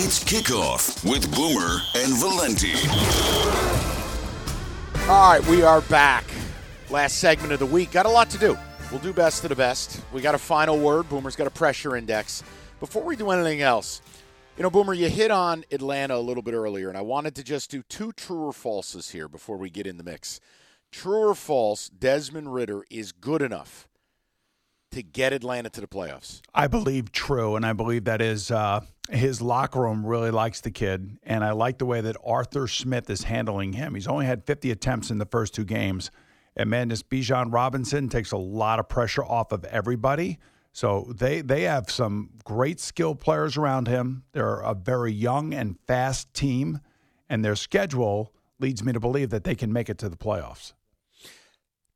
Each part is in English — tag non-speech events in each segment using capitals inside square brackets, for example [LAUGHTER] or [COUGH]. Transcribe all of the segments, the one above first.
It's kickoff with Boomer and Valenti. All right, we are back. Last segment of the week. Got a lot to do. We'll do best of the best. We got a final word. Boomer's got a pressure index. Before we do anything else, you know, Boomer, you hit on Atlanta a little bit earlier, and I wanted to just do two true or falses here before we get in the mix. True or false, Desmond Ridder is good enough to get Atlanta to the playoffs? I believe true, and I believe that is uh, his locker room really likes the kid, and I like the way that Arthur Smith is handling him. He's only had 50 attempts in the first two games, and man, this Bijan Robinson takes a lot of pressure off of everybody. So they they have some great skill players around him. They're a very young and fast team, and their schedule leads me to believe that they can make it to the playoffs.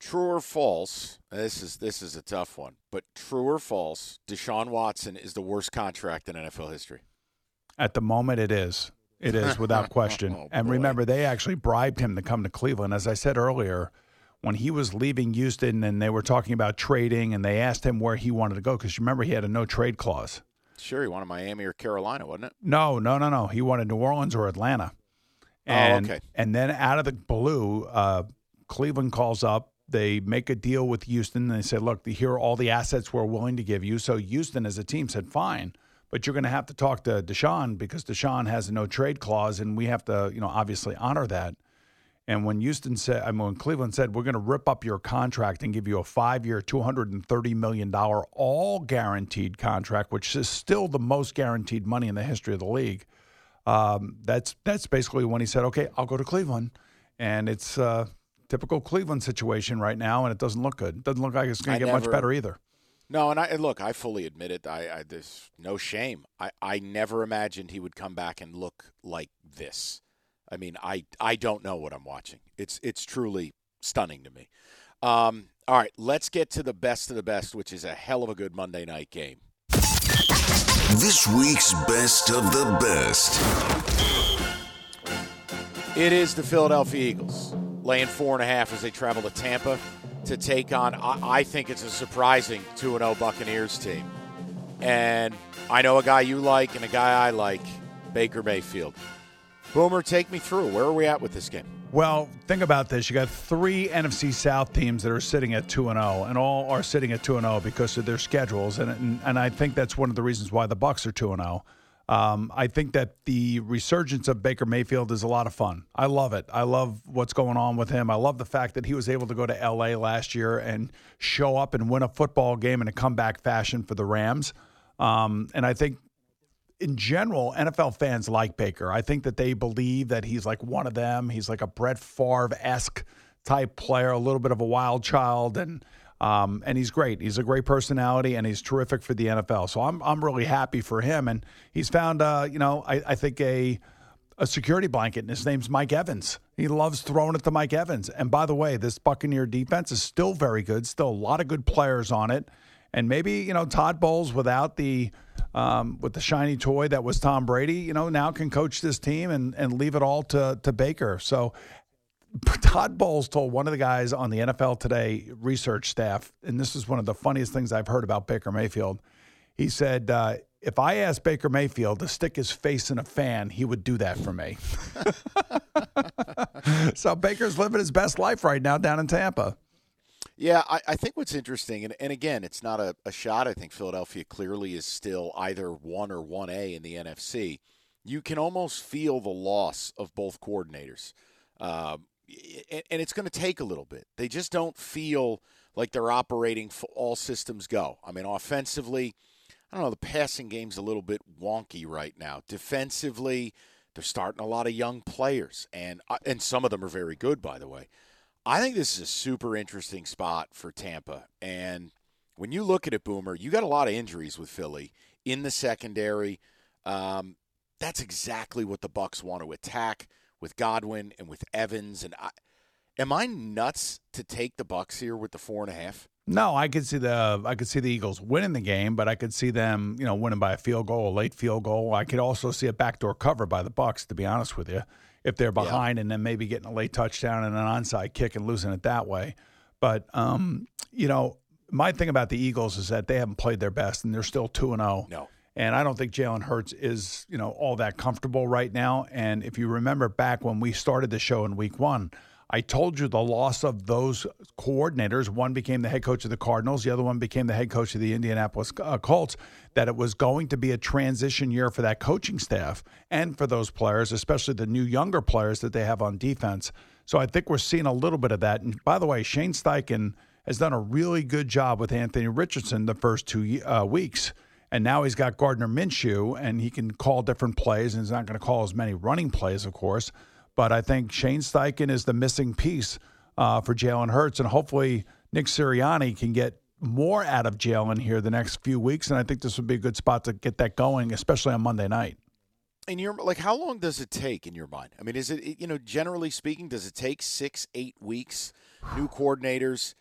True or false? This is this is a tough one, but true or false? Deshaun Watson is the worst contract in NFL history. At the moment, it is. It is without [LAUGHS] question. Oh, and boy. remember, they actually bribed him to come to Cleveland. As I said earlier, when he was leaving Houston and they were talking about trading, and they asked him where he wanted to go because remember he had a no trade clause. Sure, he wanted Miami or Carolina, wasn't it? No, no, no, no. He wanted New Orleans or Atlanta. Oh, And, okay. And then out of the blue, uh, Cleveland calls up. They make a deal with Houston. And they say, look, here are all the assets we're willing to give you. So Houston as a team said, fine, but you're going to have to talk to Deshaun because Deshaun has a no trade clause, and we have to, you know, obviously honor that. And when Houston said, I mean, when Cleveland said, we're going to rip up your contract and give you a five year, $230 million, all guaranteed contract, which is still the most guaranteed money in the history of the league. Um, that's that's basically when he said, okay, I'll go to Cleveland. And it's a typical Cleveland situation right now, and it doesn't look good. It doesn't look like it's going to get much better either. No, and I and look, I fully admit it. I, I there's no shame. I, I never imagined he would come back and look like this. I mean, I I don't know what I'm watching. It's it's truly stunning to me. Um, all right, let's get to the best of the best, which is a hell of a good Monday night game. This week's best of the best. It is the Philadelphia Eagles laying four and a half as they travel to Tampa to take on, I, think it's a surprising 2 0 Buccaneers team. And I know a guy you like and a guy I like, Baker Mayfield. Boomer, take me through. Where are we at with this game? Well, think about this. You got three NFC South teams that are sitting at 2 and 0 and all are sitting at 2 and 0 because of their schedules and, and and I think that's one of the reasons why the Bucs are 2 and 0. Um, I think that the resurgence of Baker Mayfield is a lot of fun. I love it. I love what's going on with him. I love the fact that he was able to go to LA last year and show up and win a football game in a comeback fashion for the Rams. Um, and I think in general, NFL fans like Baker. I think that they believe that he's like one of them. He's like a Brett Favre esque type player, a little bit of a wild child, and um, and he's great. He's a great personality, and he's terrific for the NFL. So I'm I'm really happy for him, and he's found uh, you know I, I think a a security blanket, and his name's Mike Evans. He loves throwing it to Mike Evans. And by the way, this Buccaneer defense is still very good. Still a lot of good players on it. And maybe you know Todd Bowles without the um, with the shiny toy that was Tom Brady, you know now can coach this team and and leave it all to to Baker. So [LAUGHS] Todd Bowles told one of the guys on the NFL Today research staff, and this is one of the funniest things I've heard about Baker Mayfield. He said, uh, "If I asked Baker Mayfield to stick his face in a fan, he would do that for me." [LAUGHS] so Baker's living his best life right now down in Tampa. Yeah, I, I think what's interesting, and, and again, it's not a, a shot. I think Philadelphia clearly is still either 1 or 1A in the NFC. You can almost feel the loss of both coordinators. Um, and, it's going to take a little bit. They just don't feel like they're operating f all systems go. I mean, offensively, I don't know, the passing game's a little bit wonky right now. Defensively, they're starting a lot of young players, and uh, and some of them are very good, by the way. I think this is a super interesting spot for Tampa. And when you look at it, Boomer, you got a lot of injuries with Philly in the secondary. Um, that's exactly what the Bucs want to attack with Godwin and with Evans. And I, am I nuts to take the Bucs here with the four and a half? No, I could see the I could see the Eagles winning the game, but I could see them, you know, winning by a field goal, a late field goal. I could also see a backdoor cover by the Bucs, to be honest with you, if they're behind and then maybe getting a late touchdown and an onside kick and losing it that way. But um, you know, my thing about the Eagles is that they haven't played their best and they're still two and zero. No. And I don't think Jalen Hurts is, you know, all that comfortable right now. And if you remember back when we started the show in week one, I told you the loss of those coordinators, one became the head coach of the Cardinals, the other one became the head coach of the Indianapolis uh, Colts, that it was going to be a transition year for that coaching staff and for those players, especially the new younger players that they have on defense. So I think we're seeing a little bit of that. And by the way, Shane Steichen has done a really good job with Anthony Richardson the first two uh, weeks. And now he's got Gardner Minshew, and he can call different plays, and he's not going to call as many running plays, of course. But I think Shane Steichen is the missing piece uh, for Jalen Hurts, and hopefully Nick Sirianni can get more out of Jalen here the next few weeks. And I think this would be a good spot to get that going, especially on Monday night. In your like, how long does it take in your mind? I mean, is it you know generally speaking, does it take six, eight weeks? New coordinators,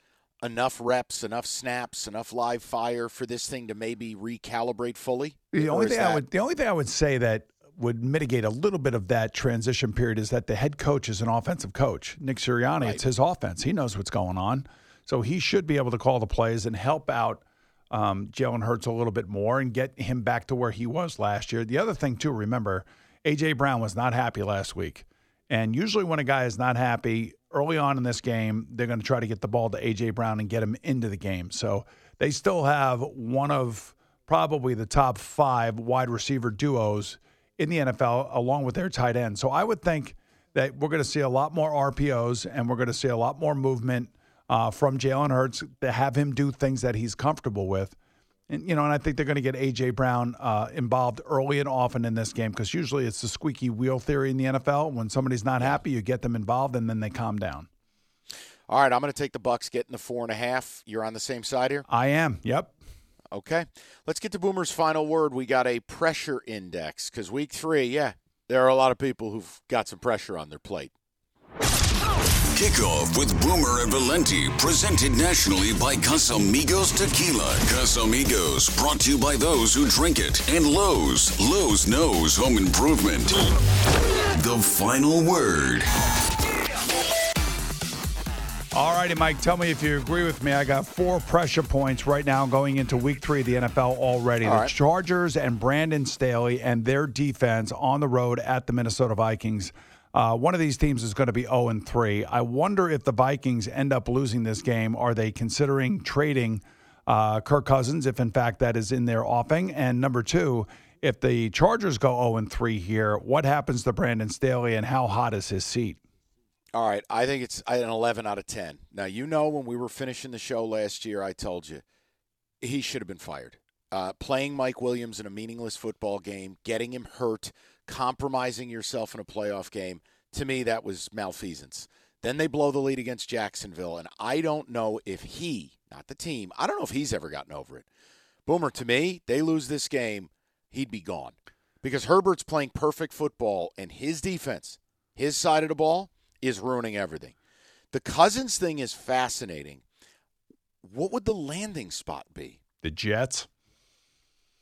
enough reps, enough snaps, enough live fire for this thing to maybe recalibrate fully? The only thing that... I would the only thing I would say that would mitigate a little bit of that transition period is that the head coach is an offensive coach. Nick Sirianni, right. it's his offense. He knows what's going on. So he should be able to call the plays and help out um, Jalen Hurts a little bit more and get him back to where he was last year. The other thing, too, remember, A.J. Brown was not happy last week. And usually, when a guy is not happy early on in this game, they're going to try to get the ball to A.J. Brown and get him into the game. So they still have one of probably the top five wide receiver duos in the NFL along with their tight end. So I would think that we're going to see a lot more RPOs and we're going to see a lot more movement uh, from Jalen Hurts to have him do things that he's comfortable with. And you know, and I think they're going to get AJ Brown uh, involved early and often in this game because usually it's the squeaky wheel theory in the NFL. When somebody's not happy, you get them involved and then they calm down. All right, I'm going to take the Bucs getting the four and a half. You're on the same side here. I am. Yep. Okay. Let's get to Boomer's final word. We got a pressure index because week three, yeah, there are a lot of people who've got some pressure on their plate. Kickoff with Boomer and Valenti, presented nationally by Casamigos Tequila. Casamigos, brought to you by those who drink it. And Lowe's. Lowe's knows home improvement. The final word. All righty, Mike, tell me if you agree with me. I got four pressure points right now going into week three of the NFL already. All the right. Chargers and Brandon Staley and their defense on the road at the Minnesota Vikings. Uh, one of these teams is going to be 0 and 3. I wonder if the Vikings end up losing this game. Are they considering trading uh, Kirk Cousins, if in fact that is in their offing? And number two, if the Chargers go 0 and 3 here, what happens to Brandon Staley and how hot is his seat? All right, I think it's an 11 out of 10. Now, you know, when we were finishing the show last year, I told you he should have been fired. Uh, playing Mike Williams in a meaningless football game, getting him hurt, compromising yourself in a playoff game, to me, that was malfeasance. Then they blow the lead against Jacksonville, and I don't know if he, not the team, I don't know if he's ever gotten over it. Boomer, to me, they lose this game, he'd be gone. Because Herbert's playing perfect football, and his defense, his side of the ball, is ruining everything. The Cousins thing is fascinating. What would the landing spot be? The Jets.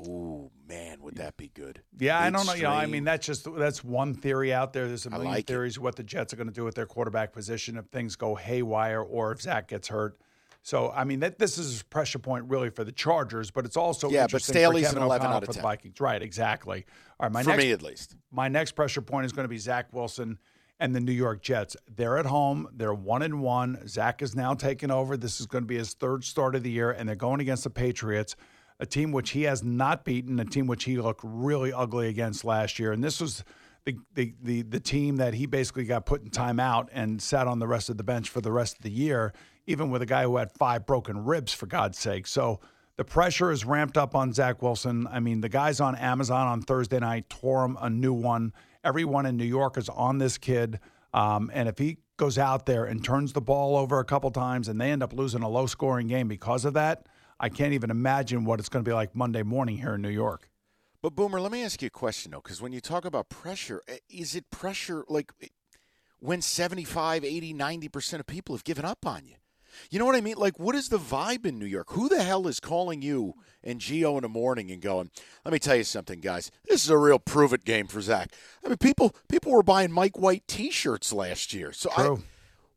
Ooh, man, would that be good? Yeah, I don't know. You know, I mean, that's just that's one theory out there. There's a million like theories it. what the Jets are going to do with their quarterback position if things go haywire or if Zach gets hurt. So, I mean, that this is a pressure point really for the Chargers, but it's also yeah. But Staley's an eleven out of ten for the Vikings, right? Exactly. All right, my for next, me at least. My next pressure point is going to be Zach Wilson and the New York Jets. They're at home. They're one and one. Zach is now taking over. This is going to be his third start of the year, and they're going against the Patriots, a team which he has not beaten, a team which he looked really ugly against last year. And this was the the the, the team that he basically got put in timeout and sat on the rest of the bench for the rest of the year, even with a guy who had five broken ribs, for God's sake. So. The pressure is ramped up on Zach Wilson. I mean, the guys on Amazon on Thursday night tore him a new one everyone in New York is on this kid. Um, and if he goes out there and turns the ball over a couple times and they end up losing a low scoring game because of that, I can't even imagine what it's going to be like Monday morning here in New York. But, Boomer, let me ask you a question, though, because when you talk about pressure, eh, is it pressure like when 75, 80, 90% of people have given up on you? You know what I mean? Like, what is the vibe in New York? Who the hell is calling you and Gio in the morning and going, "Let me tell you something, guys. This is a real prove it game for Zach." I mean, people people were buying Mike White T-shirts last year. So, I,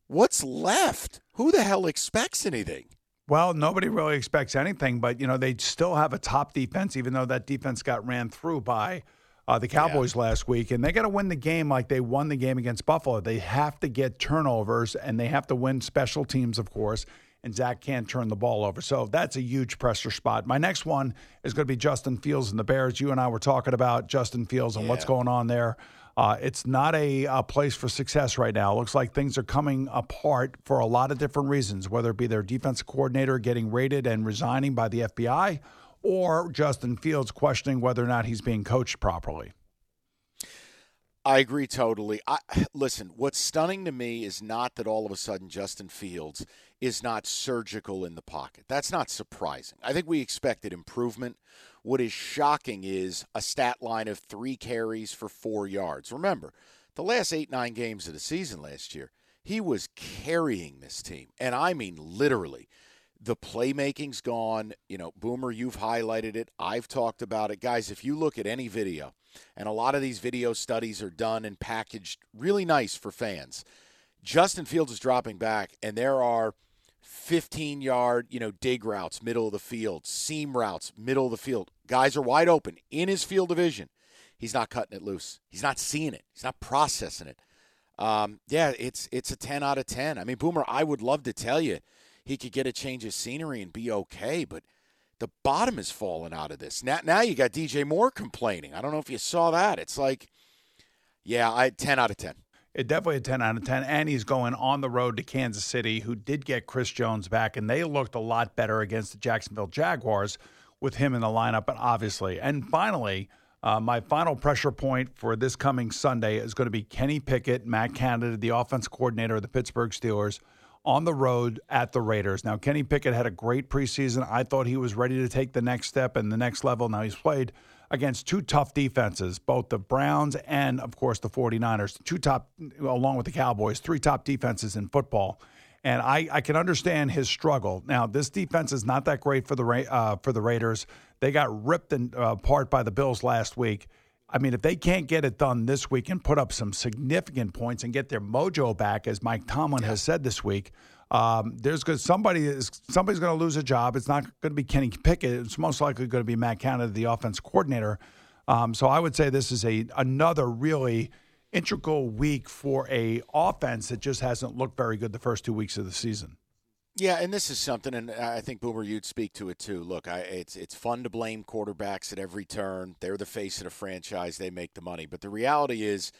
what's left? Who the hell expects anything? Well, nobody really expects anything, but you know they still have a top defense, even though that defense got ran through by uh, the Cowboys yeah. last week, and they got to win the game like they won the game against Buffalo. They have to get turnovers, and they have to win special teams, of course. And Zach can't turn the ball over, so that's a huge pressure spot. My next one is going to be Justin Fields and the Bears. You and I were talking about Justin Fields and yeah. what's going on there. Uh, it's not a, a, place for success right now. It looks like things are coming apart for a lot of different reasons, whether it be their defensive coordinator getting raided and resigning by the FBI, or Justin Fields questioning whether or not he's being coached properly. I agree totally. I, listen, what's stunning to me is not that all of a sudden Justin Fields is not surgical in the pocket. That's not surprising. I think we expected improvement. What is shocking is a stat line of three carries for four yards. Remember, the last eight, nine games of the season last year, he was carrying this team. And I mean literally. The playmaking's gone. You know, Boomer, you've highlighted it. I've talked about it. Guys, if you look at any video, and a lot of these video studies are done and packaged really nice for fans. Justin Fields is dropping back, and there are 15 yard, you know, dig routes, middle of the field, seam routes, middle of the field. Guys are wide open in his field of vision. He's not cutting it loose. He's not seeing it. He's not processing it. Um, yeah, it's it's a 10 out of 10. I mean, Boomer, I would love to tell you he could get a change of scenery and be okay, but the bottom is falling out of this. Now, now you got DJ Moore complaining. I don't know if you saw that. It's like, yeah, I 10 out of 10. It definitely a 10 out of 10. And he's going on the road to Kansas City, who did get Chris Jones back, and they looked a lot better against the Jacksonville Jaguars with him in the lineup, but obviously. And finally, uh, my final pressure point for this coming Sunday is going to be Kenny Pickett, Matt Canada, the offense coordinator of the Pittsburgh Steelers, on the road at the Raiders. Now, Kenny Pickett had a great preseason. I thought he was ready to take the next step and the next level. Now, he's played against two tough defenses, both the Browns and, of course, the 49ers, two top, along with the Cowboys, three top defenses in football. And I, I can understand his struggle. Now, this defense is not that great for the uh, for the Raiders. They got ripped in, uh, apart by the Bills last week. I mean, if they can't get it done this week and put up some significant points and get their mojo back, as Mike Tomlin yeah. has said this week, um, there's good somebody is somebody's going to lose a job. It's not going to be Kenny Pickett. It's most likely going to be Matt Canada, the offense coordinator. Um, so I would say this is a another really integral week for a offense that just hasn't looked very good the first two weeks of the season. Yeah, and this is something, and I think Boomer, you'd speak to it too. Look, I, it's it's fun to blame quarterbacks at every turn. They're the face of the franchise. They make the money, but the reality is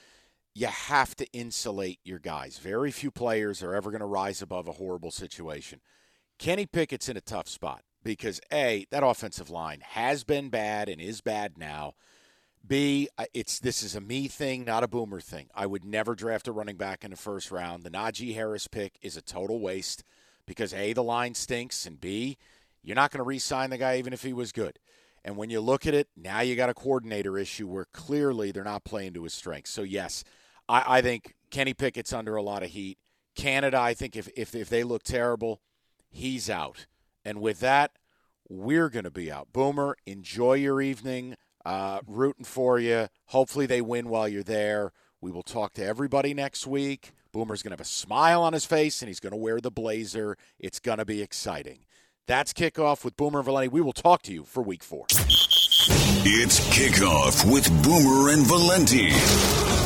you have to insulate your guys. Very few players are ever going to rise above a horrible situation. Kenny Pickett's in a tough spot because A, that offensive line has been bad and is bad now. B, it's this is a me thing, not a boomer thing. I would never draft a running back in the first round. The Najee Harris pick is a total waste because A, the line stinks, and B, you're not going to re sign the guy even if he was good. And when you look at it, now you got a coordinator issue where clearly they're not playing to his strengths. So, yes, I, I think Kenny Pickett's under a lot of heat. Canada, I think if, if, if they look terrible, he's out. And with that, we're going to be out. Boomer, enjoy your evening. Uh, rooting for you. Hopefully they win while you're there. We will talk to everybody next week. Boomer's going to have a smile on his face and he's going to wear the blazer. It's going to be exciting. That's kickoff with Boomer and Valenti. We will talk to you for week four. It's kickoff with Boomer and Valenti